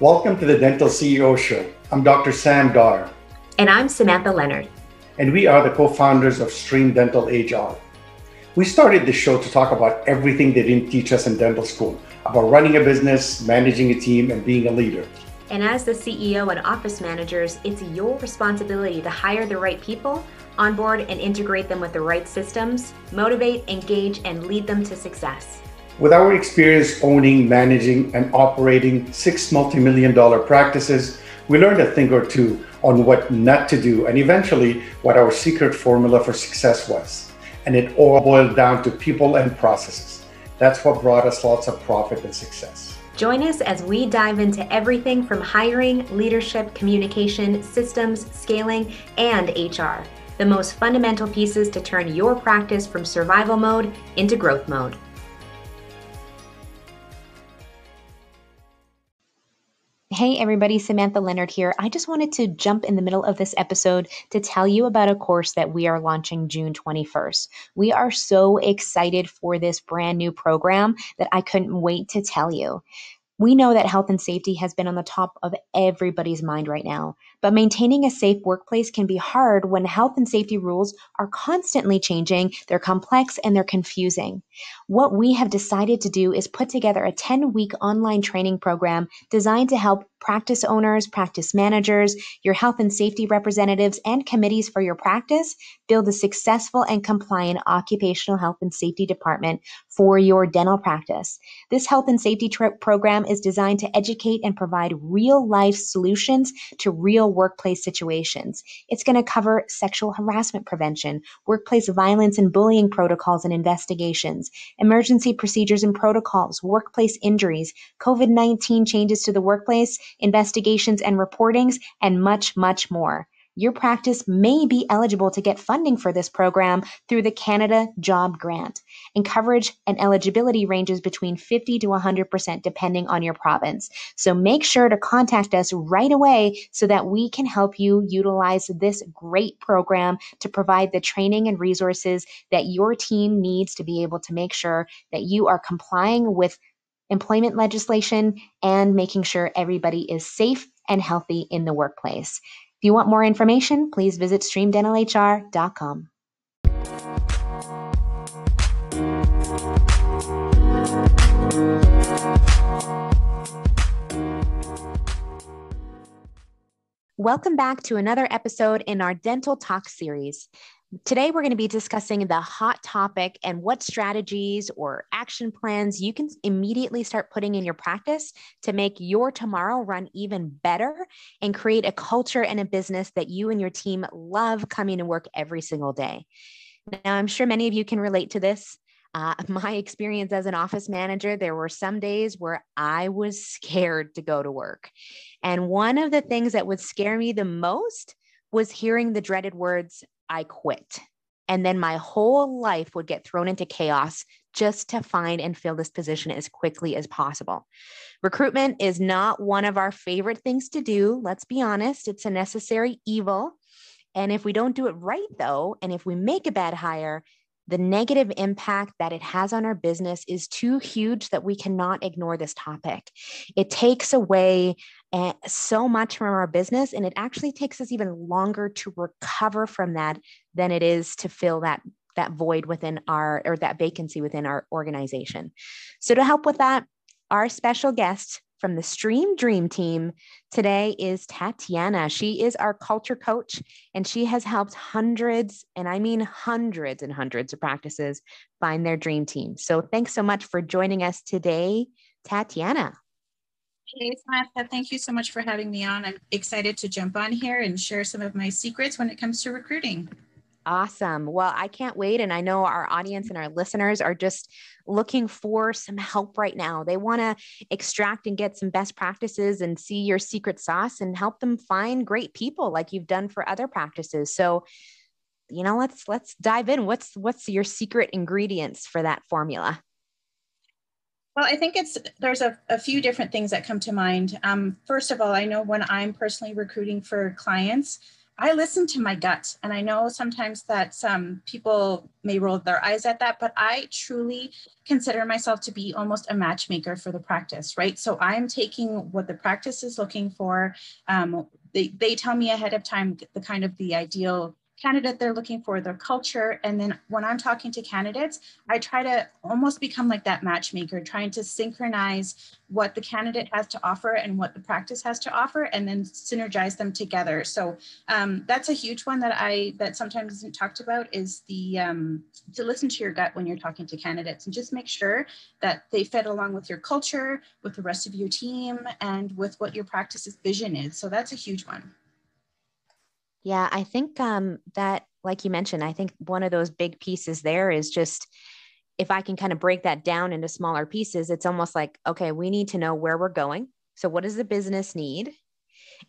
Welcome to the Dental CEO Show. I'm Dr. Sam Dar. And I'm Samantha Leonard. And we are the co founders of Stream Dental HR. We started this show to talk about everything they didn't teach us in dental school about running a business, managing a team, and being a leader. And as the CEO and office managers, it's your responsibility to hire the right people, onboard and integrate them with the right systems, motivate, engage, and lead them to success. With our experience owning, managing, and operating six multi million dollar practices, we learned a thing or two on what not to do and eventually what our secret formula for success was. And it all boiled down to people and processes. That's what brought us lots of profit and success. Join us as we dive into everything from hiring, leadership, communication, systems, scaling, and HR. The most fundamental pieces to turn your practice from survival mode into growth mode. Hey everybody, Samantha Leonard here. I just wanted to jump in the middle of this episode to tell you about a course that we are launching June 21st. We are so excited for this brand new program that I couldn't wait to tell you. We know that health and safety has been on the top of everybody's mind right now. But maintaining a safe workplace can be hard when health and safety rules are constantly changing, they're complex, and they're confusing. What we have decided to do is put together a 10 week online training program designed to help practice owners, practice managers, your health and safety representatives, and committees for your practice build a successful and compliant occupational health and safety department for your dental practice. This health and safety program is designed to educate and provide real life solutions to real workplace situations. It's going to cover sexual harassment prevention, workplace violence and bullying protocols and investigations, emergency procedures and protocols, workplace injuries, COVID 19 changes to the workplace, investigations and reportings, and much, much more your practice may be eligible to get funding for this program through the Canada Job Grant. And coverage and eligibility ranges between 50 to 100% depending on your province. So make sure to contact us right away so that we can help you utilize this great program to provide the training and resources that your team needs to be able to make sure that you are complying with employment legislation and making sure everybody is safe and healthy in the workplace. If you want more information, please visit streamdentalhr.com. Welcome back to another episode in our Dental Talk series. Today, we're going to be discussing the hot topic and what strategies or action plans you can immediately start putting in your practice to make your tomorrow run even better and create a culture and a business that you and your team love coming to work every single day. Now, I'm sure many of you can relate to this. Uh, my experience as an office manager, there were some days where I was scared to go to work. And one of the things that would scare me the most was hearing the dreaded words, I quit. And then my whole life would get thrown into chaos just to find and fill this position as quickly as possible. Recruitment is not one of our favorite things to do. Let's be honest, it's a necessary evil. And if we don't do it right, though, and if we make a bad hire, the negative impact that it has on our business is too huge that we cannot ignore this topic. It takes away eh, so much from our business, and it actually takes us even longer to recover from that than it is to fill that that void within our or that vacancy within our organization. So to help with that, our special guest from the Stream Dream team today is Tatiana. She is our culture coach, and she has helped hundreds, and I mean hundreds and hundreds of practices find their dream team. So thanks so much for joining us today, Tatiana. Hey, Samantha, thank you so much for having me on. I'm excited to jump on here and share some of my secrets when it comes to recruiting. Awesome. Well, I can't wait. And I know our audience and our listeners are just looking for some help right now. They want to extract and get some best practices and see your secret sauce and help them find great people like you've done for other practices. So, you know, let's let's dive in. What's what's your secret ingredients for that formula? Well, I think it's there's a, a few different things that come to mind. Um, first of all, I know when I'm personally recruiting for clients, I listen to my gut. And I know sometimes that some people may roll their eyes at that, but I truly consider myself to be almost a matchmaker for the practice, right? So I'm taking what the practice is looking for. Um, they, they tell me ahead of time the kind of the ideal candidate they're looking for, their culture. And then when I'm talking to candidates, I try to almost become like that matchmaker, trying to synchronize what the candidate has to offer and what the practice has to offer, and then synergize them together. So um, that's a huge one that I that sometimes isn't talked about is the um, to listen to your gut when you're talking to candidates and just make sure that they fit along with your culture, with the rest of your team, and with what your practice's vision is. So that's a huge one. Yeah, I think um, that, like you mentioned, I think one of those big pieces there is just if I can kind of break that down into smaller pieces, it's almost like, okay, we need to know where we're going. So, what does the business need?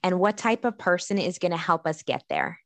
And what type of person is going to help us get there?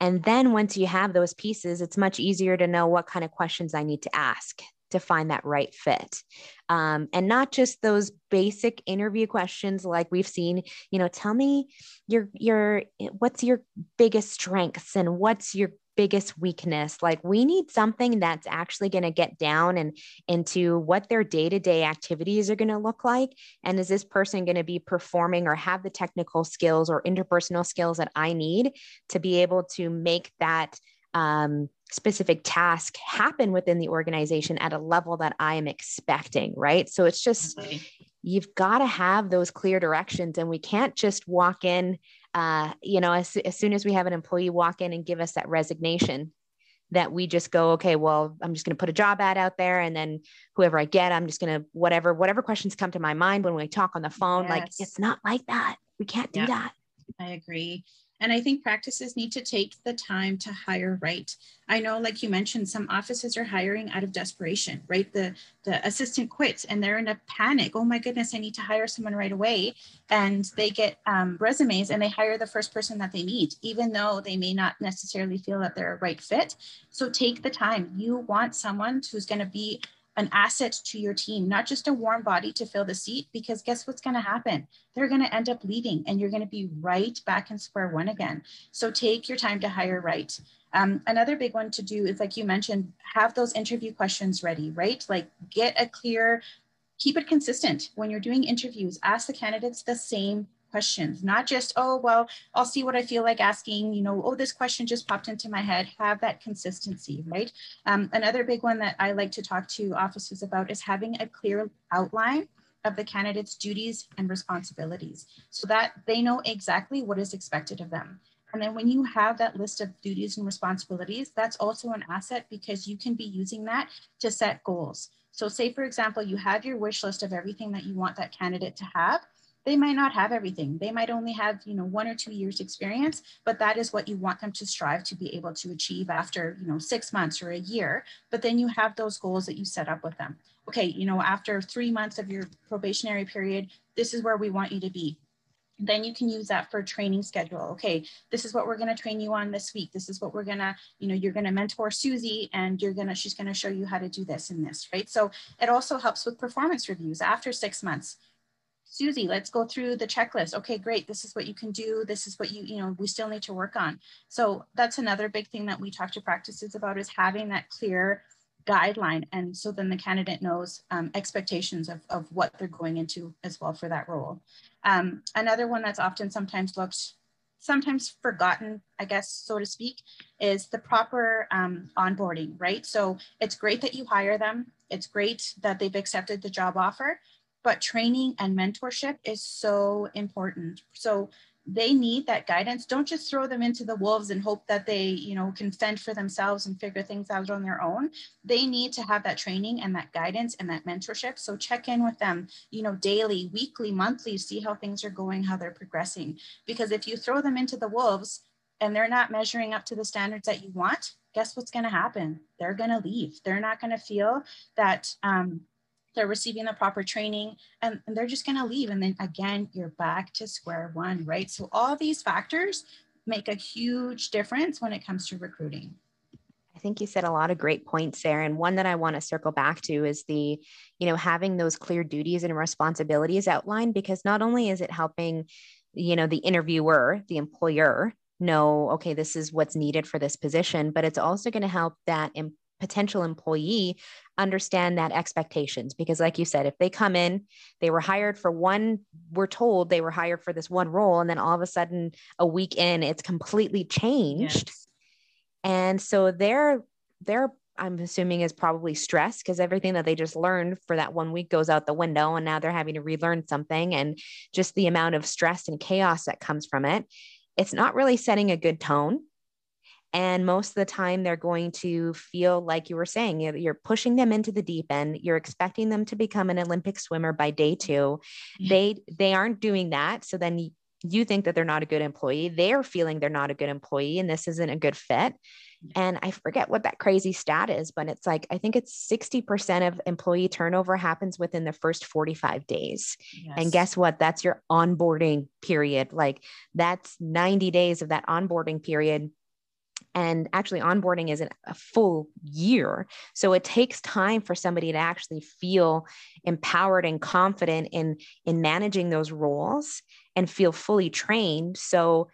And then once you have those pieces, it's much easier to know what kind of questions I need to ask to find that right fit. Um, and not just those basic interview questions like we've seen, you know, tell me your, your, what's your biggest strengths and what's your biggest weakness like we need something that's actually going to get down and into what their day-to-day activities are going to look like and is this person going to be performing or have the technical skills or interpersonal skills that i need to be able to make that um, specific task happen within the organization at a level that I am expecting, right? So it's just, you've got to have those clear directions and we can't just walk in, uh, you know, as, as soon as we have an employee walk in and give us that resignation that we just go, okay, well, I'm just going to put a job ad out there and then whoever I get, I'm just going to whatever, whatever questions come to my mind when we talk on the phone, yes. like it's not like that. We can't do that. I agree. And I think practices need to take the time to hire right. I know, like you mentioned, some offices are hiring out of desperation, right? The the assistant quits and they're in a panic. Oh my goodness, I need to hire someone right away. And they get um, resumes and they hire the first person that they meet, even though they may not necessarily feel that they're a right fit. So take the time. You want someone who's going to be an asset to your team, not just a warm body to fill the seat, because guess what's going to happen? They're going to end up leaving and you're going to be right back in square one again. So take your time to hire right. Um, another big one to do is, like you mentioned, have those interview questions ready, right? Like get a clear, keep it consistent. When you're doing interviews, ask the candidates the same questions, not just, oh, well, I'll see what I feel like asking, you know, oh, this question just popped into my head. Have that consistency, right? Um, another big one that I like to talk to officers about is having a clear outline of the candidate's duties and responsibilities so that they know exactly what is expected of them. And then when you have that list of duties and responsibilities, that's also an asset because you can be using that to set goals. So say, for example, you have your wish list of everything that you want that candidate to have they might not have everything. They might only have you know one or two years experience but that is what you want them to strive to be able to achieve after you know six months or a year. But then you have those goals that you set up with them. Okay you know after three months of your probationary period this is where we want you to be. Then you can use that for training schedule. Okay this is what we're going to train you on this week. This is what we're going to you know you're going to mentor susie and you're going to she's going to show you how to do this and this right? So it also helps with performance reviews. After six months Susie, let's go through the checklist. Okay, great. This is what you can do. This is what you, you know, we still need to work on. So that's another big thing that we talk to practices about is having that clear guideline. And so then the candidate knows um, expectations of, of what they're going into as well for that role. Um, another one that's often sometimes looked, sometimes forgotten, I guess, so to speak, is the proper um, onboarding, right? So it's great that you hire them. It's great that they've accepted the job offer, but training and mentorship is so important. So they need that guidance. Don't just throw them into the wolves and hope that they, you know, can fend for themselves and figure things out on their own. They need to have that training and that guidance and that mentorship. So check in with them, you know, daily, weekly, monthly, see how things are going, how they're progressing. Because if you throw them into the wolves and they're not measuring up to the standards that you want, guess what's going to happen? They're going to leave. They're not going to feel that um, they're receiving the proper training and, and they're just going to leave. And then again you're back to square one right? So all these factors make a huge difference when it comes to recruiting. I think you said a lot of great points there. And one that I want to circle back to is the, you know, having those clear duties and responsibilities outlined, because not only is it helping, you know, the interviewer, the employer, know, okay, this is what's needed for this position, but it's also going to help that em- potential employee understand that expectations. Because, like you said, if they come in, they were hired for one, we're told they were hired for this one role, and then all of a sudden, a week in, it's completely changed. Yes. And so they're, they're, I'm assuming is probably stress because everything that they just learned for that one week goes out the window and now they're having to relearn something and just the amount of stress and chaos that comes from it it's not really setting a good tone. And most of the time, they're going to feel like you were saying, you're pushing them into the deep end. You're expecting them to become an Olympic swimmer by day two. Yeah. They they aren't doing that. So then you think that they're not a good employee. They're feeling they're not a good employee, and this isn't a good fit. And I forget what that crazy stat is, but it's like, I think it's 60% of employee turnover happens within the first 45 days. Yes. And guess what? That's your onboarding period. Like that's 90 days of that onboarding period and actually onboarding isn't a full year. So it takes time for somebody to actually feel empowered and confident in in managing those roles and feel fully trained. So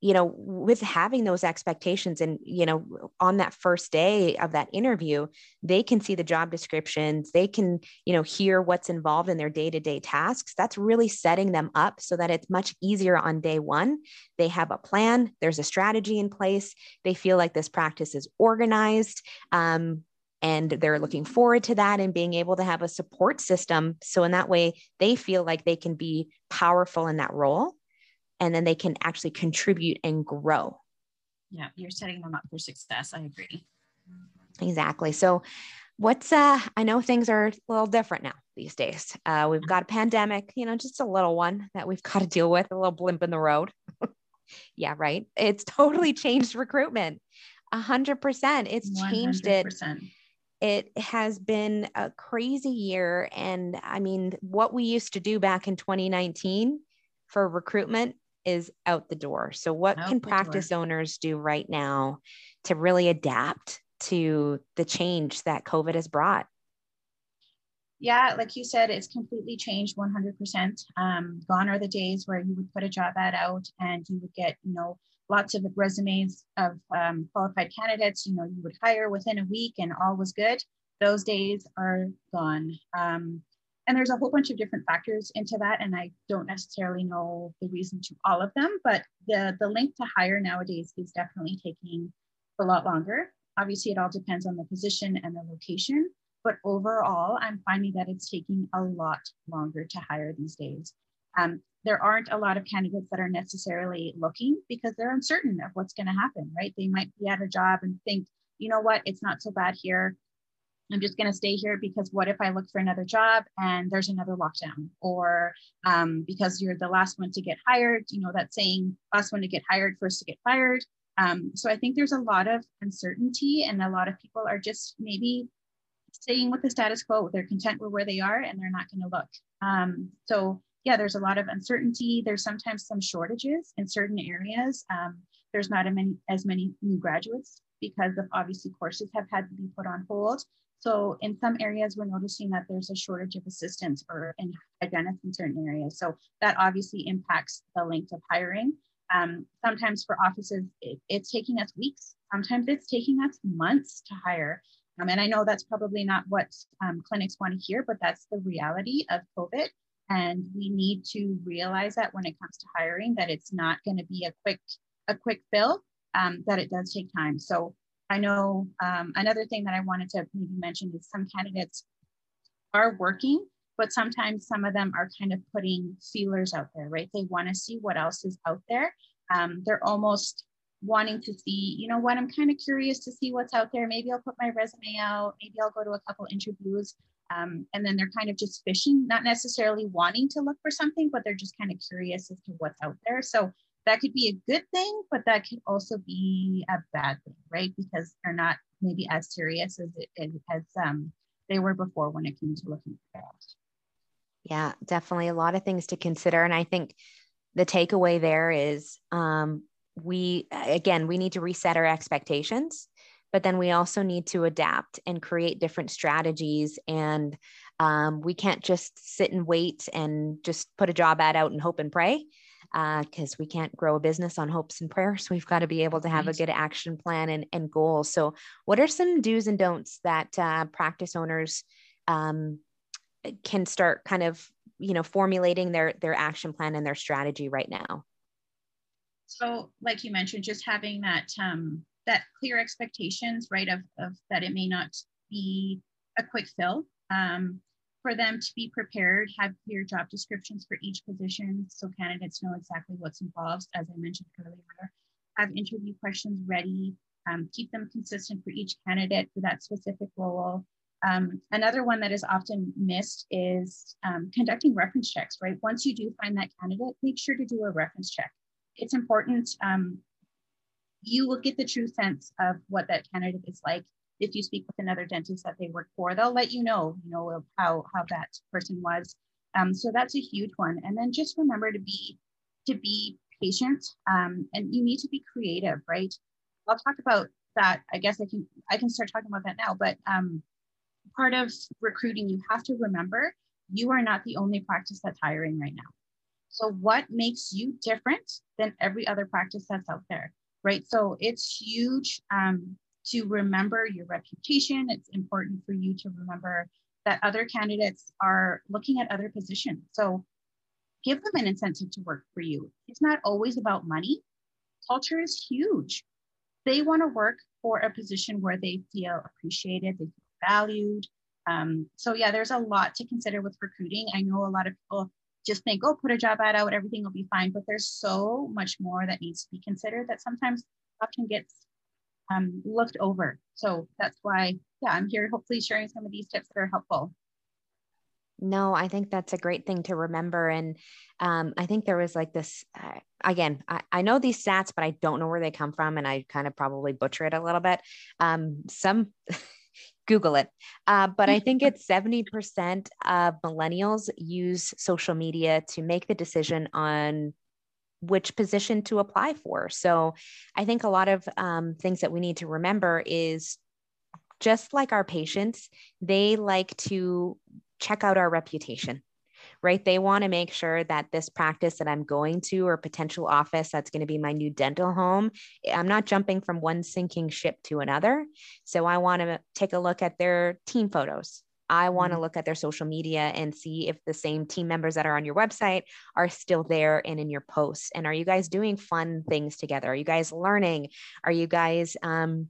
you know with having those expectations and you know on that first day of that interview they can see the job descriptions they can you know hear what's involved in their day-to-day tasks that's really setting them up so that it's much easier on day one. They have a plan there's a strategy in place they feel like this practice is organized um, and they're looking forward to that and being able to have a support system. So in that way they feel like they can be powerful in that role and then they can actually contribute and grow. Yeah, you're setting them up for success. I agree. Exactly. So, what's uh I know things are a little different now these days. Uh we've got a pandemic, you know, just a little one that we've got to deal with, a little blimp in the road. yeah, right. It's totally changed recruitment. A hundred percent. It's 100%. changed it. It has been a crazy year. And I mean, what we used to do back in 2019 for recruitment is out the door. So, what out can practice door. owners do right now to really adapt to the change that COVID has brought? Yeah, like you said, it's completely changed 100%. Um, gone are the days where you would put a job ad out and you would get, you know, lots of resumes of um, qualified candidates. You know, you would hire within a week and all was good. Those days are gone. Um, and there's a whole bunch of different factors into that and i don't necessarily know the reason to all of them but the the link to hire nowadays is definitely taking a lot longer. Obviously it all depends on the position and the location but overall i'm finding that it's taking a lot longer to hire these days. Um, there aren't a lot of candidates that are necessarily looking because they're uncertain of what's going to happen right? They might be at a job and think you know what? It's not so bad here I'm just going to stay here because what if I look for another job and there's another lockdown? Or um, because you're the last one to get hired, you know, that saying, last one to get hired, first to get fired. Um, so I think there's a lot of uncertainty and a lot of people are just maybe staying with the status quo. They're content with where they are and they're not going to look. Um, so yeah, there's a lot of uncertainty. There's sometimes some shortages in certain areas. Um, there's not many, as many new graduates because of obviously courses have had to be put on hold. So in some areas, we're noticing that there's a shortage of assistants or in hygienists in certain areas. So that obviously impacts the length of hiring. Um, sometimes for offices, it, it's taking us weeks. Sometimes it's taking us months to hire. Um, and I know that's probably not what um, clinics want to hear, but that's the reality of COVID. And we need to realize that when it comes to hiring, that it's not going to be a quick a quick fill. Um, that it does take time. So I know um, another thing that I wanted to maybe mention is some candidates are working, but sometimes some of them are kind of putting feelers out there, right? They want to see what else is out there. Um, they're almost wanting to see, you know what, I'm kind of curious to see what's out there. Maybe I'll put my resume out, maybe I'll go to a couple interviews. Um, and then they're kind of just fishing, not necessarily wanting to look for something, but they're just kind of curious as to what's out there. So that could be a good thing, but that could also be a bad thing, right? Because they're not maybe as serious as it as um, they were before when it came to looking for jobs. Yeah, definitely a lot of things to consider, and I think the takeaway there is um, we again we need to reset our expectations but then we also need to adapt and create different strategies and um, we can't just sit and wait and just put a job ad out and hope and pray because uh, we can't grow a business on hopes and prayers. We've got to be able to have a good action plan and, and goals. So, what are some do's and don'ts that uh, practice owners um, can start kind of you know formulating their their action plan and their strategy right now? So, like you mentioned, just having that um, that clear expectations, right, of, of that it may not be a quick fill. Um, for them to be prepared, have clear job descriptions for each position so candidates know exactly what's involved, as I mentioned earlier. Have interview questions ready, um, keep them consistent for each candidate for that specific role. Um, another one that is often missed is um, conducting reference checks, right? Once you do find that candidate, make sure to do a reference check. It's important. Um, you will get the true sense of what that candidate is like if you speak with another dentist that they work for, they'll let you know, you know, how how that person was. Um, so that's a huge one. And then just remember to be to be patient, um, and you need to be creative, right? I'll talk about that. I guess I can I can start talking about that now. But um, part of recruiting, you have to remember you are not the only practice that's hiring right now. So what makes you different than every other practice that's out there, right? So it's huge um, to remember your reputation. It's important for you to remember that other candidates are looking at other positions. So give them an incentive to work for you. It's not always about money. Culture is huge. They want to work for a position where they feel appreciated, they feel valued. Um, so yeah, there's a lot to consider with recruiting. I know a lot of people just think, oh, put a job ad out, everything will be fine. But there's so much more that needs to be considered that sometimes often gets um, looked over. So that's why, yeah, I'm here hopefully sharing some of these tips that are helpful. No, I think that's a great thing to remember. And um, I think there was like this uh, again, I, I, know these stats, but I don't know where they come from. And I kind of probably butcher it a little bit. Um, some Google it. Uh, but I think it's 70% of millennials use social media to make the decision on which position to apply for. So I think a lot of um, things that we need to remember is just like our patients, they like to check out our reputation right? They want to make sure that this practice that I'm going to or potential office that's going to be my new dental home, I'm not jumping from one sinking ship to another. So I want to take a look at their team photos. I want to mm-hmm. look at their social media and see if the same team members that are on your website are still there and in your posts. And are you guys doing fun things together? Are you guys learning? Are you guys, um,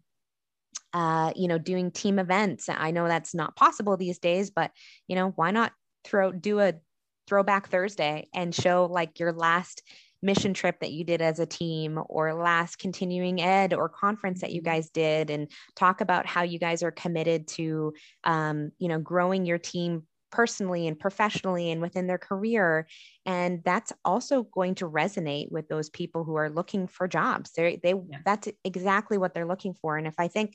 uh, you know, doing team events? I know that's not possible these days, but you know, why not throw do a throwback Thursday and show like your last mission trip that you did as a team or last continuing ed or conference that you mm-hmm. guys did and talk about how you guys are committed to um, you know growing your team personally and professionally and within their career and that's also going to resonate with those people who are looking for jobs they they yeah. that's exactly what they're looking for and if i think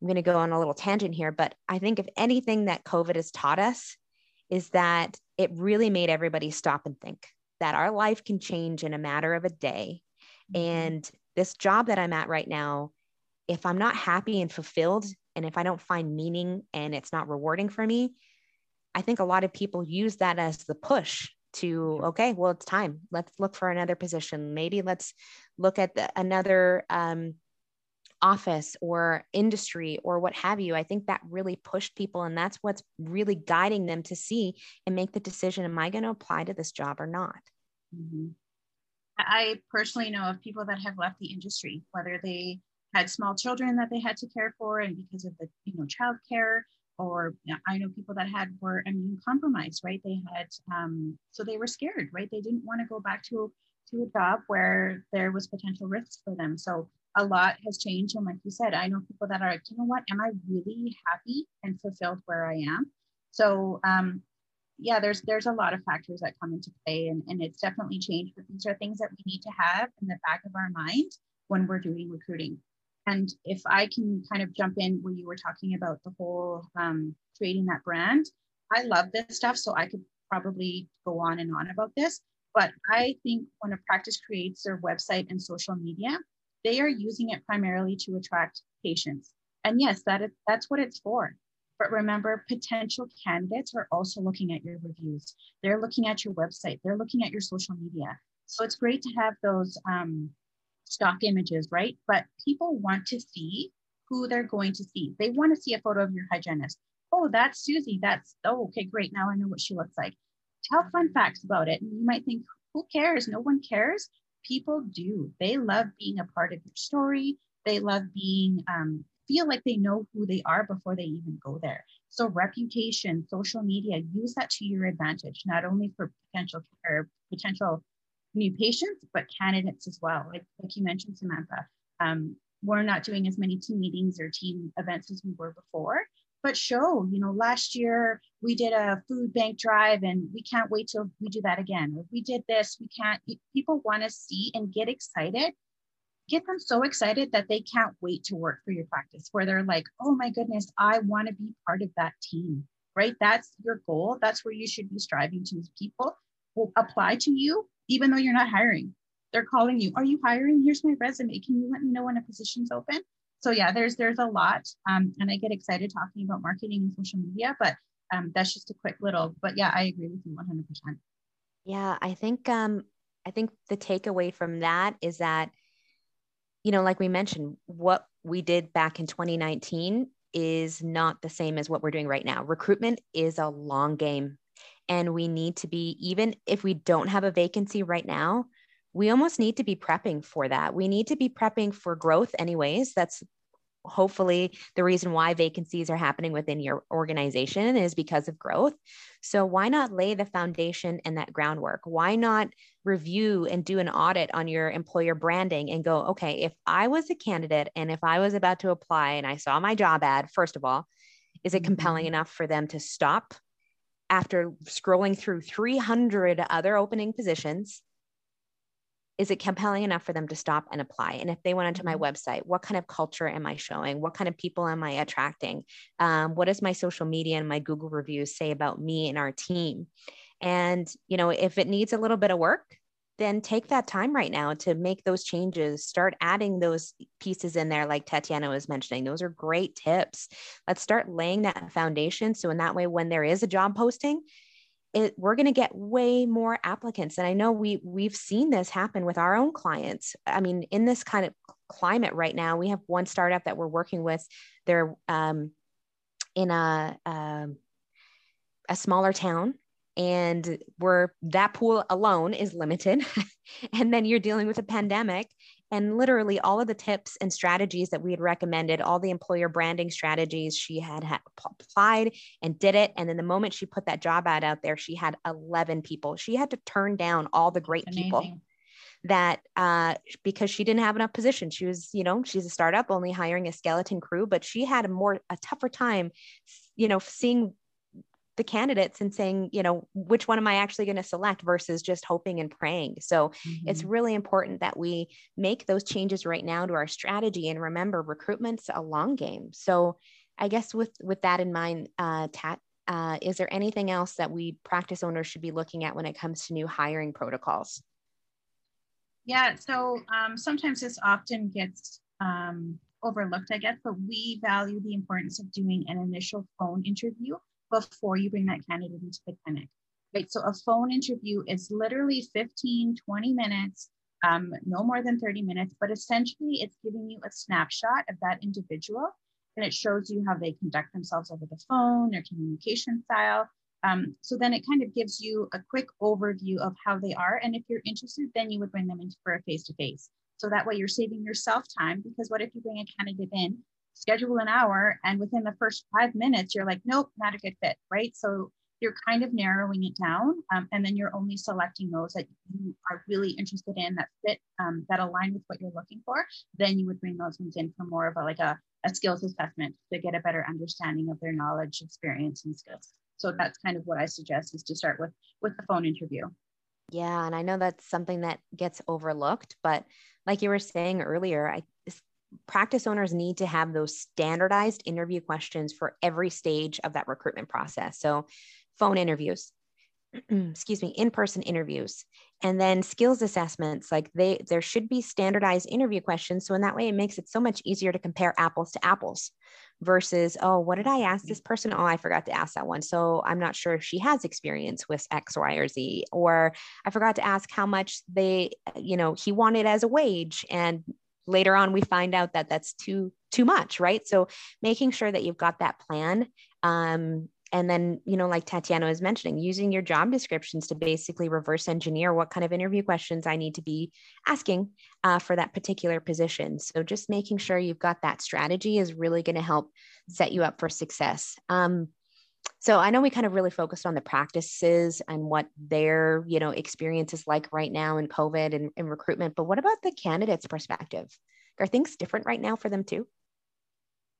i'm going to go on a little tangent here but i think if anything that covid has taught us is that it really made everybody stop and think that our life can change in a matter of a day. Mm-hmm. And this job that I'm at right now, if I'm not happy and fulfilled, and if I don't find meaning and it's not rewarding for me, I think a lot of people use that as the push to, okay, well, it's time. Let's look for another position. Maybe let's look at the, another um, office or industry or what have you. I think that really pushed people, and that's what's really guiding them to see and make the decision Am I going to apply to this job or not? Mm-hmm. I personally know of people that have left the industry, whether they had small children that they had to care for, and because of the you know childcare, or you know, I know people that had were immune compromised, right? They had um, so they were scared, right? They didn't want to go back to to a job where there was potential risks for them. So a lot has changed. And like you said, I know people that are like, you know what, am I really happy and fulfilled where I am? So um, yeah, there's there's a lot of factors that come into play and, and it's definitely changed, but these are things that we need to have in the back of our mind when we're doing recruiting. And if I can kind of jump in where you were talking about the whole um, creating that brand, I love this stuff. So I could probably go on and on about this. But I think when a practice creates their website and social media, they are using it primarily to attract patients. And yes, that is, that's what it's for. But remember, potential candidates are also looking at your reviews. They're looking at your website. They're looking at your social media. So it's great to have those um, stock images, right? But people want to see who they're going to see. They want to see a photo of your hygienist. Oh, that's Susie. That's, oh, okay, great. Now I know what she looks like. Tell fun facts about it. And you might think, who cares? No one cares. People do. They love being a part of your story. They love being, um, feel like they know who they are before they even go there. So reputation, social media, use that to your advantage, not only for potential or potential new patients, but candidates as well. Like, like you mentioned, Samantha, um, we're not doing as many team meetings or team events as we were before, but show, you know, last year we did a food bank drive and we can't wait till we do that again. We did this, we can't, people want to see and get excited. Get them so excited that they can't wait to work for your practice, where they're like, oh my goodness, I want to be part of that team, right? That's your goal. That's where you should be striving to. People will apply to you even though you're not hiring. They're calling you. Are you hiring? Here's my resume. Can you let me know when a position's open? So yeah, there's there's a lot, um, and I get excited talking about marketing and social media, but um, that's just a quick little. But yeah, I agree with you 100. percent Yeah, I think um, I think the takeaway from that is that, you know, like we mentioned, what we did back in 2019 is not the same as what we're doing right now. Recruitment is a long game and we need to be, even if we don't have a vacancy right now, we almost need to be prepping for that. We need to be prepping for growth, anyways. That's hopefully the reason why vacancies are happening within your organization is because of growth. So why not lay the foundation and that groundwork? Why not review and do an audit on your employer branding and go, okay, if I was a candidate and if I was about to apply and I saw my job ad, first of all, is it compelling mm-hmm. enough for them to stop after scrolling through 300 other opening positions is it compelling enough for them to stop and apply and if they went onto my mm-hmm. website what kind of culture am i showing what kind of people am i attracting um, what does my social media and my google reviews say about me and our team and you know if it needs a little bit of work then take that time right now to make those changes. Start adding those pieces in there, like Tatiana was mentioning. Those are great tips. Let's start laying that foundation. So, in that way, when there is a job posting, it, we're going to get way more applicants. And I know we we've seen this happen with our own clients. I mean, in this kind of climate right now, we have one startup that we're working with. They're um, in a um, a smaller town and where that pool alone is limited and then you're dealing with a pandemic and literally all of the tips and strategies that we had recommended all the employer branding strategies she had, had applied and did it and then the moment she put that job ad out there she had 11 people. She had to turn down all the great people that uh, because she didn't have enough positions. She was you know she's a startup only hiring a skeleton crew but she had a more a tougher time you know seeing the candidates and saying, you know, which one am I actually going to select versus just hoping and praying. So mm-hmm. it's really important that we make those changes right now to our strategy. And remember, recruitment's a long game. So I guess with with that in mind, uh, Tat, uh, is there anything else that we practice owners should be looking at when it comes to new hiring protocols? Yeah, so um, sometimes this often gets um, overlooked, I guess, but we value the importance of doing an initial phone interview before you bring that candidate into the clinic. Right. So a phone interview is literally 15, 20 minutes, um, no more than 30 minutes, but essentially it's giving you a snapshot of that individual and it shows you how they conduct themselves over the phone, their communication style. Um, so then it kind of gives you a quick overview of how they are. And if you're interested, then you would bring them in for a face to face. So that way you're saving yourself time because what if you bring a candidate in schedule an hour and within the first five minutes you're like nope not a good fit right? So you're kind of narrowing it down um, and then you're only selecting those that you are really interested in that fit um, that align with what you're looking for. Then you would bring those ones in for more of a like a, a skills assessment to get a better understanding of their knowledge experience and skills. So that's kind of what i suggest is to start with with the phone interview. Yeah and i know that's something that gets overlooked but like you were saying earlier i practice owners need to have those standardized interview questions for every stage of that recruitment process. So, phone interviews, excuse me in-person interviews and then skills assessments. Like they there should be standardized interview questions. So in that way it makes it so much easier to compare apples to apples versus oh what did i ask this person? Oh i forgot to ask that one. So i'm not sure if she has experience with x y or z or i forgot to ask how much they you know he wanted as a wage and later on we find out that that's too too much right? So making sure that you've got that plan um, and then you know like tatiana was mentioning using your job descriptions to basically reverse engineer what kind of interview questions i need to be asking uh, for that particular position. So just making sure you've got that strategy is really going to help set you up for success. Um, so i know we kind of really focused on the practices and what their you know experience is like right now in covid and, and recruitment but what about the candidates perspective are things different right now for them too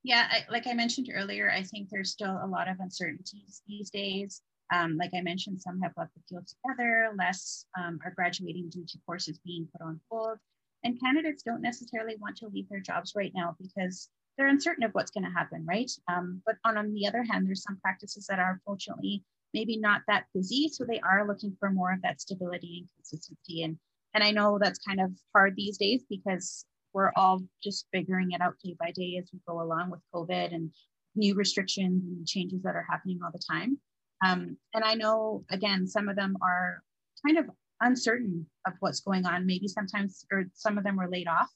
yeah, I, like I mentioned earlier, I think there's still a lot of uncertainties these days. Um, like I mentioned, some have left the field together, less um, are graduating due to courses being put on hold. And candidates don't necessarily want to leave their jobs right now because they're uncertain of what's going to happen, right? Um, but on, on the other hand, there's some practices that are fortunately maybe not that busy. So they are looking for more of that stability and consistency. And, and I know that's kind of hard these days because we're all just figuring it out day by day as we go along with COVID and new restrictions and changes that are happening all the time. Um, and I know, again, some of them are kind of uncertain of what's going on. Maybe sometimes, or some of them were laid off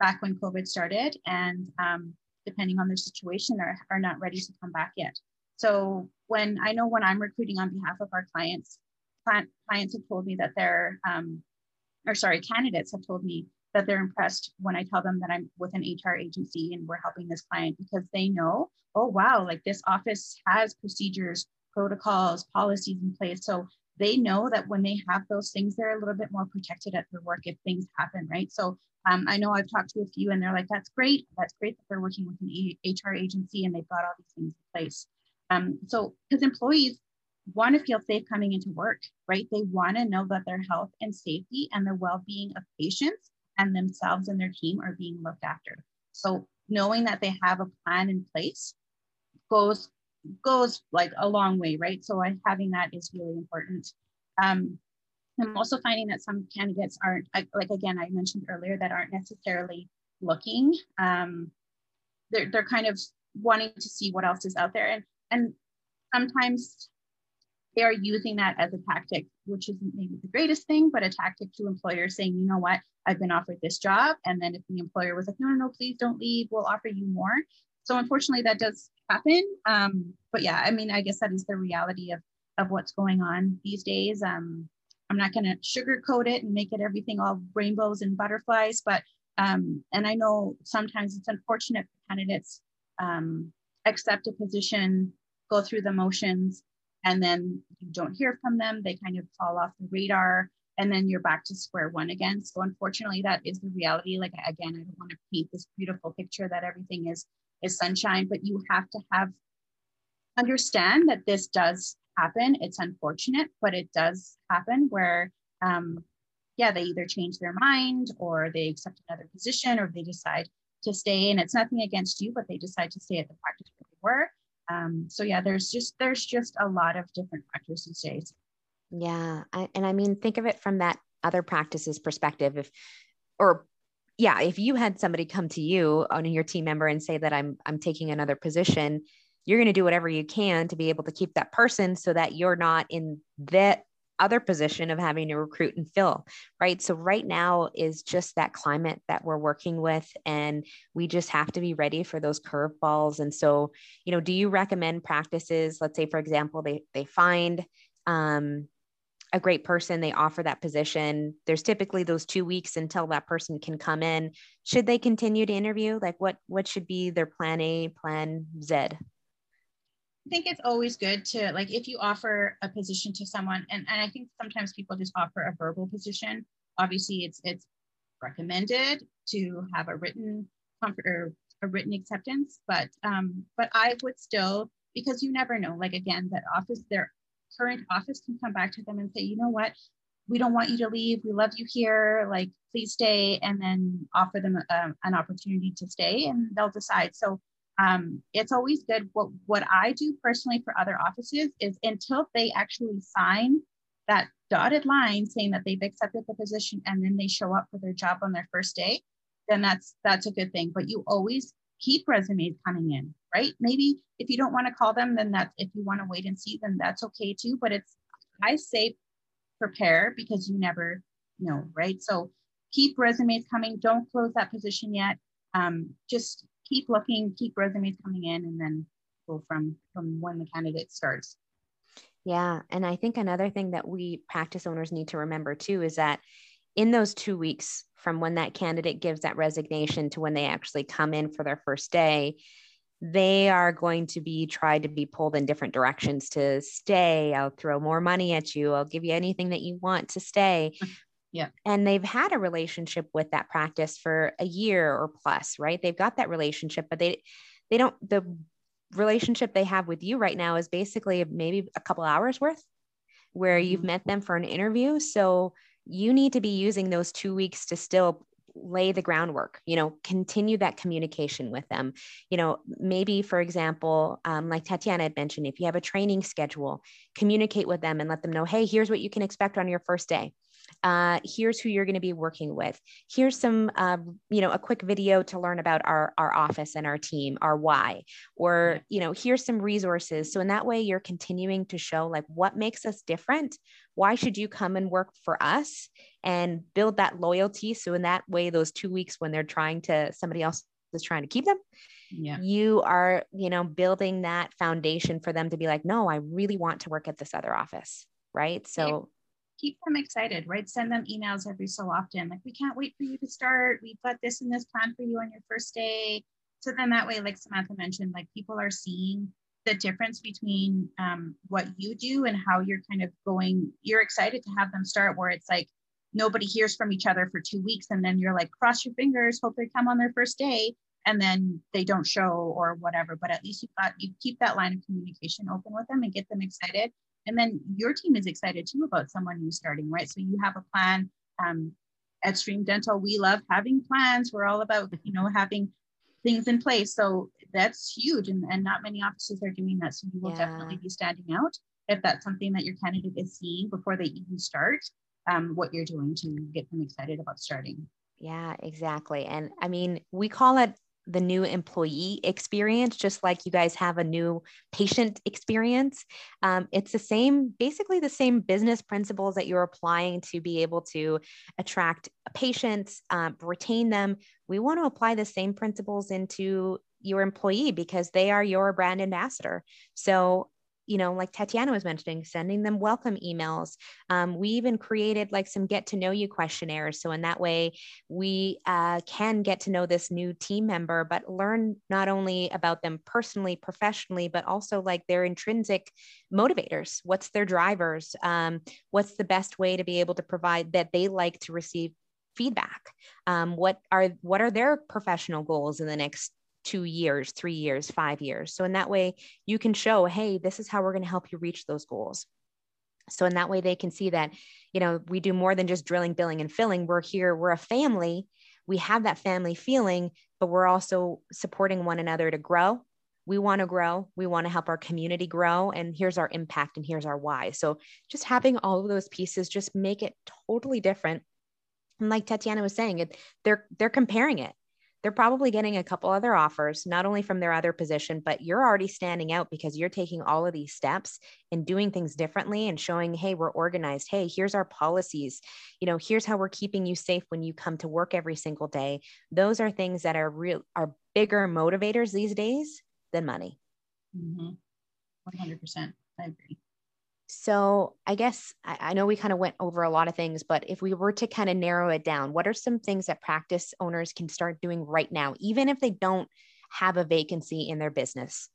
back when COVID started, and um, depending on their situation, are, are not ready to come back yet. So when I know when I'm recruiting on behalf of our clients, clients have told me that they're, um, or sorry, candidates have told me that they're impressed when I tell them that I'm with an HR agency and we're helping this client because they know, oh, wow, like this office has procedures, protocols, policies in place. So they know that when they have those things, they're a little bit more protected at their work if things happen, right? So um, I know I've talked to a few and they're like, that's great. That's great that they're working with an HR agency and they've got all these things in place. Um, so, because employees want to feel safe coming into work, right? They want to know that their health and safety and the well being of patients and themselves and their team are being looked after. So knowing that they have a plan in place goes goes like a long way, right? So having that is really important. Um, I'm also finding that some candidates aren't like again I mentioned earlier that aren't necessarily looking. Um, they're they're kind of wanting to see what else is out there, and and sometimes they are using that as a tactic, which isn't maybe the greatest thing, but a tactic to employers saying, you know what, I've been offered this job. And then if the employer was like, no, no, no, please don't leave, we'll offer you more. So unfortunately, that does happen. Um, but yeah, I mean, I guess that is the reality of, of what's going on these days. Um, I'm not going to sugarcoat it and make it everything all rainbows and butterflies, but um, and I know sometimes it's unfortunate for candidates um, accept a position, go through the motions, and then you don't hear from them. They kind of fall off the radar and then you're back to square one again. So unfortunately, that is the reality. Like again, I don't want to paint this beautiful picture that everything is is sunshine, but you have to have understand that this does happen. It's unfortunate, but it does happen where um, yeah, they either change their mind or they accept another position or they decide to stay. And it's nothing against you, but they decide to stay at the practice where they were. Um, so yeah, there's just there's just a lot of different factors these days. Yeah, I, and I mean, think of it from that other practices perspective. If, or yeah, if you had somebody come to you on your team member and say that I'm I'm taking another position, you're going to do whatever you can to be able to keep that person so that you're not in that other position of having to recruit and fill, right? So, right now is just that climate that we're working with, and we just have to be ready for those curveballs. And so, you know, do you recommend practices? Let's say, for example, they they find um, a great person, they offer that position. There's typically those two weeks until that person can come in. Should they continue to interview? Like, what what should be their plan A, plan Z? Think it's always good to like if you offer a position to someone, and, and I think sometimes people just offer a verbal position. Obviously, it's it's recommended to have a written comfort or a written acceptance, but um, but I would still because you never know. Like again, that office, their current office can come back to them and say, you know what, we don't want you to leave. We love you here. Like, please stay, and then offer them a, um, an opportunity to stay, and they'll decide. So um, it's always good. What, what I do personally for other offices is until they actually sign that dotted line saying that they've accepted the position and then they show up for their job on their first day, then that's that's a good thing. But you always keep resumes coming in, right? Maybe if you don't want to call them, then that's if you want to wait and see, then that's okay too. But it's I say prepare because you never know, right? So keep resumes coming. Don't close that position yet. Um, just keep looking, keep resumes coming in, and then go from from when the candidate starts. Yeah, and I think another thing that we practice owners need to remember too is that in those two weeks from when that candidate gives that resignation to when they actually come in for their first day, they are going to be tried to be pulled in different directions to stay. I'll throw more money at you. I'll give you anything that you want to stay. Yeah. And they've had a relationship with that practice for a year or plus, right? They've got that relationship, but they they don't the relationship they have with you right now is basically maybe a couple hours worth where you've mm-hmm. met them for an interview. So you need to be using those two weeks to still lay the groundwork you know continue that communication with them you know maybe for example um, like tatiana had mentioned if you have a training schedule communicate with them and let them know hey here's what you can expect on your first day uh, here's who you're going to be working with. Here's some uh, you know a quick video to learn about our our office and our team our why. Or you know here's some resources. So in that way you're continuing to show like what makes us different. Why should you come and work for us? And build that loyalty. So in that way those two weeks when they're trying to somebody else is trying to keep them yeah. you are you know building that foundation for them to be like no i really want to work at this other office. Right? So keep them excited, right? Send them emails every so often. Like, we can't wait for you to start. We've got this and this plan for you on your first day. So then that way, like Samantha mentioned, like people are seeing the difference between um, what you do and how you're kind of going. You're excited to have them start where it's like nobody hears from each other for two weeks. And then you're like, cross your fingers, hope they come on their first day. And then they don't show or whatever. But at least you've got, you keep that line of communication open with them and get them excited and then your team is excited too about someone new starting, right? So you have a plan. Um, at Stream Dental, we love having plans. We're all about, you know, having things in place. So that's huge. And, and not many offices are doing that. So you will yeah. definitely be standing out if that's something that your candidate is seeing before they even start, um, what you're doing to get them excited about starting. Yeah, exactly. And I mean, we call it the new employee experience, just like you guys have a new patient experience. Um, it's the same, basically the same business principles that you're applying to be able to attract patients, um, retain them. We want to apply the same principles into your employee because they are your brand ambassador. So you know, like Tatiana was mentioning, sending them welcome emails. Um, we even created like some get to know you questionnaires. So in that way, we uh, can get to know this new team member, but learn not only about them personally, professionally, but also like their intrinsic motivators. What's their drivers? Um, what's the best way to be able to provide that they like to receive feedback um, what are what are their professional goals in the next two years, three years, five years. So in that way, you can show, hey, this is how we're going to help you reach those goals. So in that way, they can see that, you know, we do more than just drilling, billing, and filling. We're here, we're a family. We have that family feeling, but we're also supporting one another to grow. We want to grow. We want to help our community grow. And here's our impact and here's our why. So just having all of those pieces just make it totally different. And like Tatiana was saying, it they're they're comparing it they're probably getting a couple other offers, not only from their other position, but you're already standing out because you're taking all of these steps and doing things differently and showing, hey, we're organized. Hey, here's our policies. You know, here's how we're keeping you safe when you come to work every single day. Those are things that are real are bigger motivators these days than money. Mm-hmm. 100%. I agree. So I guess I, I know we kind of went over a lot of things, but if we were to kind of narrow it down, what are some things that practice owners can start doing right now, even if they don't have a vacancy in their business?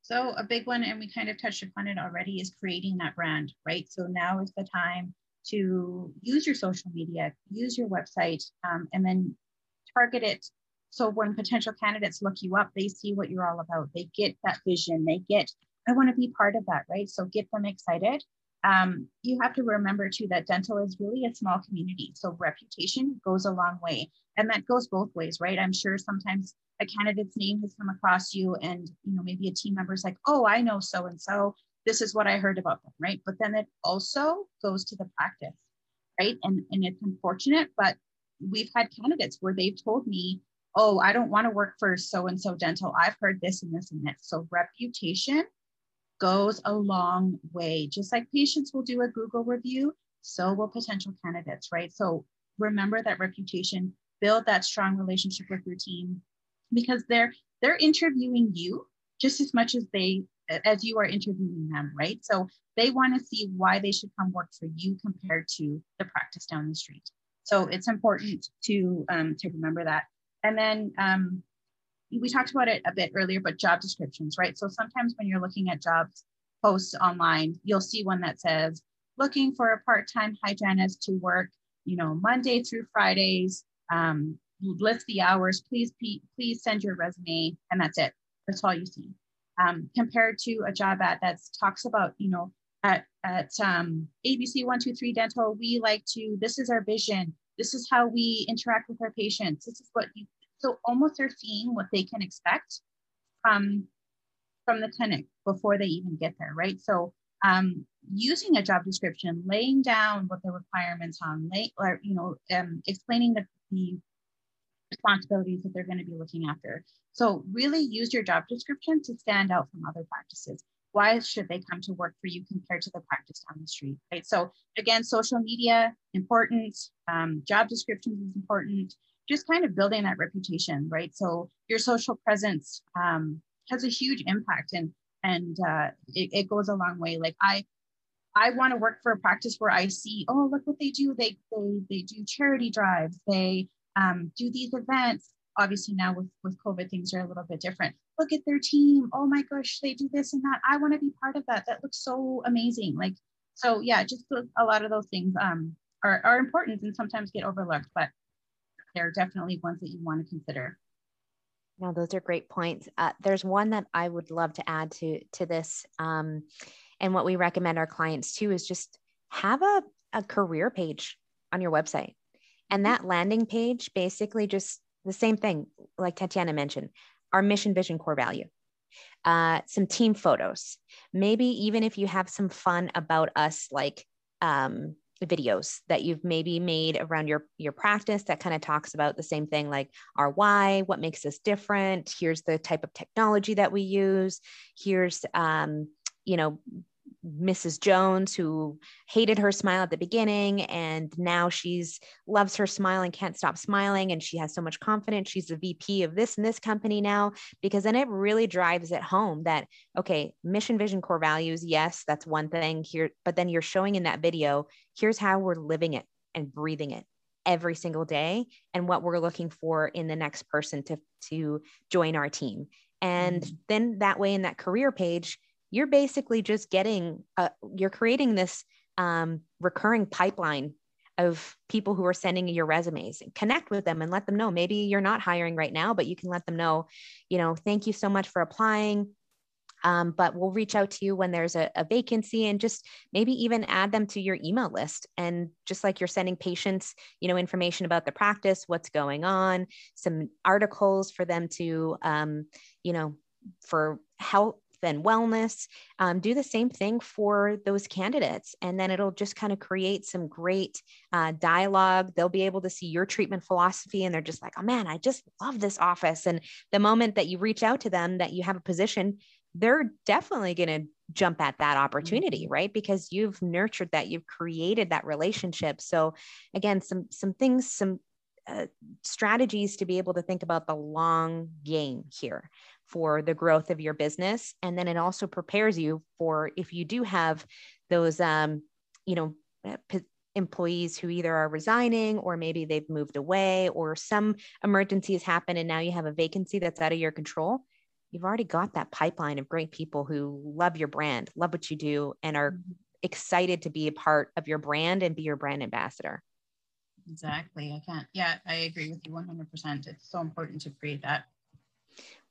So a big one, and we kind of touched upon it already, is creating that brand, right? So now is the time to use your social media, use your website, um, and then target it. So when potential candidates look you up, they see what you're all about. They get that vision. They get I want to be part of that, right? So get them excited. um, you have to remember too that dental is really a small community. So reputation goes a long way. And that goes both ways, right? I'm sure sometimes a candidate's name has come across you and you know maybe a team member's like, oh, I know so and so. This is what I heard about them, right? But then it also goes to the practice, right? And and it's unfortunate, but we've had candidates where they've told me, oh, I don't want to work for so and so dental. I've heard this and this and this. So reputation goes a long way. Just like patients will do a Google review, so will potential candidates, right? So remember that reputation, build that strong relationship with your team because they're they're interviewing you just as much as they as you are interviewing them, right? So they want to see why they should come work for you compared to the practice down the street. So it's important to um, to remember that. And then um, we talked about it a bit earlier, but job descriptions, right? So sometimes when you're looking at jobs posts online, you'll see one that says, looking for a part-time hygienist to work, you know, Monday through Fridays, um, list the hours, please, please send your resume, and that's it. That's all you see. Um, compared to a job ad that talks about, you know, at, at um, ABC 123 Dental, we like to, this is our vision. This is how we interact with our patients. This is what you so almost they're seeing what they can expect from, from the clinic before they even get there, right? So um, using a job description, laying down what the requirements on, lay, or, you know, um, explaining the, the responsibilities that they're going to be looking after. So really use your job description to stand out from other practices. Why should they come to work for you compared to the practice down the street, right? So again, social media, important, um, job descriptions is important, just kind of building that reputation, right? So your social presence um, has a huge impact and and uh, it, it goes a long way. Like I I want to work for a practice where I see, oh, look what they do. They they they do charity drives. They um, do these events. Obviously now with with COVID things are a little bit different. Look at their team. Oh my gosh, they do this and that. I want to be part of that. That looks so amazing. Like so, yeah, just a lot of those things um, are are important and sometimes get overlooked. But they're definitely ones that you want to consider. No, those are great points. Uh, there's one that I would love to add to to this, um, and what we recommend our clients too is just have a, a career page on your website, and that landing page basically just the same thing, like Tatiana mentioned, our mission, vision, core value. Uh, some team photos, maybe even if you have some fun about us, like um, videos that you've maybe made around your your practice that kind of talks about the same thing like our why what makes us different? Here's the type of technology that we use. Here's um, you know Mrs. Jones, who hated her smile at the beginning, and now she's loves her smile and can't stop smiling, and she has so much confidence. She's the VP of this and this company now, because then it really drives it home that okay, mission, vision, core values, yes, that's one thing here, but then you're showing in that video, here's how we're living it and breathing it every single day, and what we're looking for in the next person to to join our team, and mm-hmm. then that way in that career page you're basically just getting uh, you're creating this um, recurring pipeline of people who are sending you your resumes. Connect with them and let them know. Maybe you're not hiring right now but you can let them know you know thank you so much for applying um, but we'll reach out to you when there's a, a, vacancy and just maybe even add them to your email list. And just like you're sending patients you know information about the practice what's going on some articles for them to um, you know for health and wellness. Um, do the same thing for those candidates. And then it'll just kind of create some great uh, dialogue. They'll be able to see your treatment philosophy and they're just like, oh man, I just love this office. And the moment that you reach out to them that you have a position, they're definitely going to jump at that opportunity mm-hmm. right because you've nurtured that you've created that relationship so again some some things some uh, strategies to be able to think about the long game here for the growth of your business. And then it also prepares you for if you do have those, um, you know, uh, p- employees who either are resigning or maybe they've moved away or some emergency has happened and now you have a vacancy that's out of your control. You've already got that pipeline of great people who love your brand, love what you do, and are mm-hmm. excited to be a part of your brand and be your brand ambassador. Exactly. I can't. Yeah, I agree with you 100%. It's so important to create that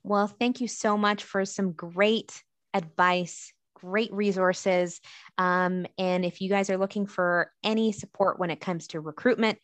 well, thank you so much for some great advice, great resources. Um, and if you guys are looking for any support when it comes to recruitment,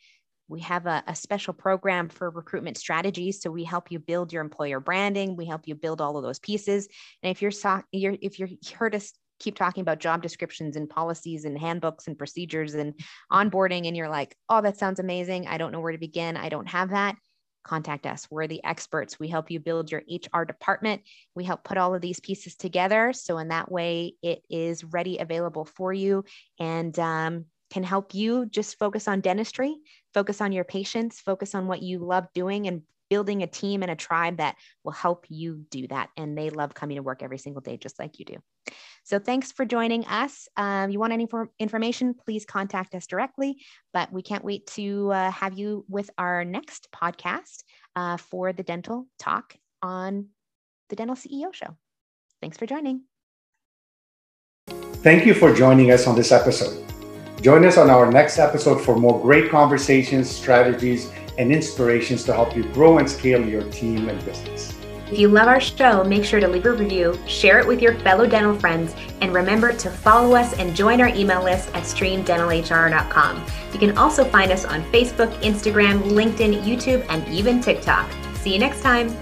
we have a, a, special program for recruitment strategies. So we help you build your employer branding. We help you build all of those pieces. And if you're, so, you're if you're heard us keep talking about job descriptions and policies and handbooks and procedures and onboarding, and you're like, oh, that sounds amazing. I don't know where to begin. I don't have that contact us. We're the experts. We help you build your HR department. We help put all of these pieces together. So, in that way, it is ready, available for you, and um, can help you just focus on dentistry, focus on your patients, focus on what you love doing, and building a team and a tribe that will help you do that. And they love coming to work every single day, just like you do. So thanks for joining us. Um, you want any information, please contact us directly. But we can't wait to uh, have you with our next podcast uh, for the dental talk on the Dental CEO Show. Thanks for joining. Thank you for joining us on this episode. Join us on our next episode for more great conversations, strategies, and inspirations to help you grow and scale your team and business. If you love our show, make sure to leave a review, share it with your fellow dental friends, and remember to follow us and join our email list at streamdentalhr.com. You can also find us on Facebook, Instagram, LinkedIn, YouTube, and even TikTok. See you next time.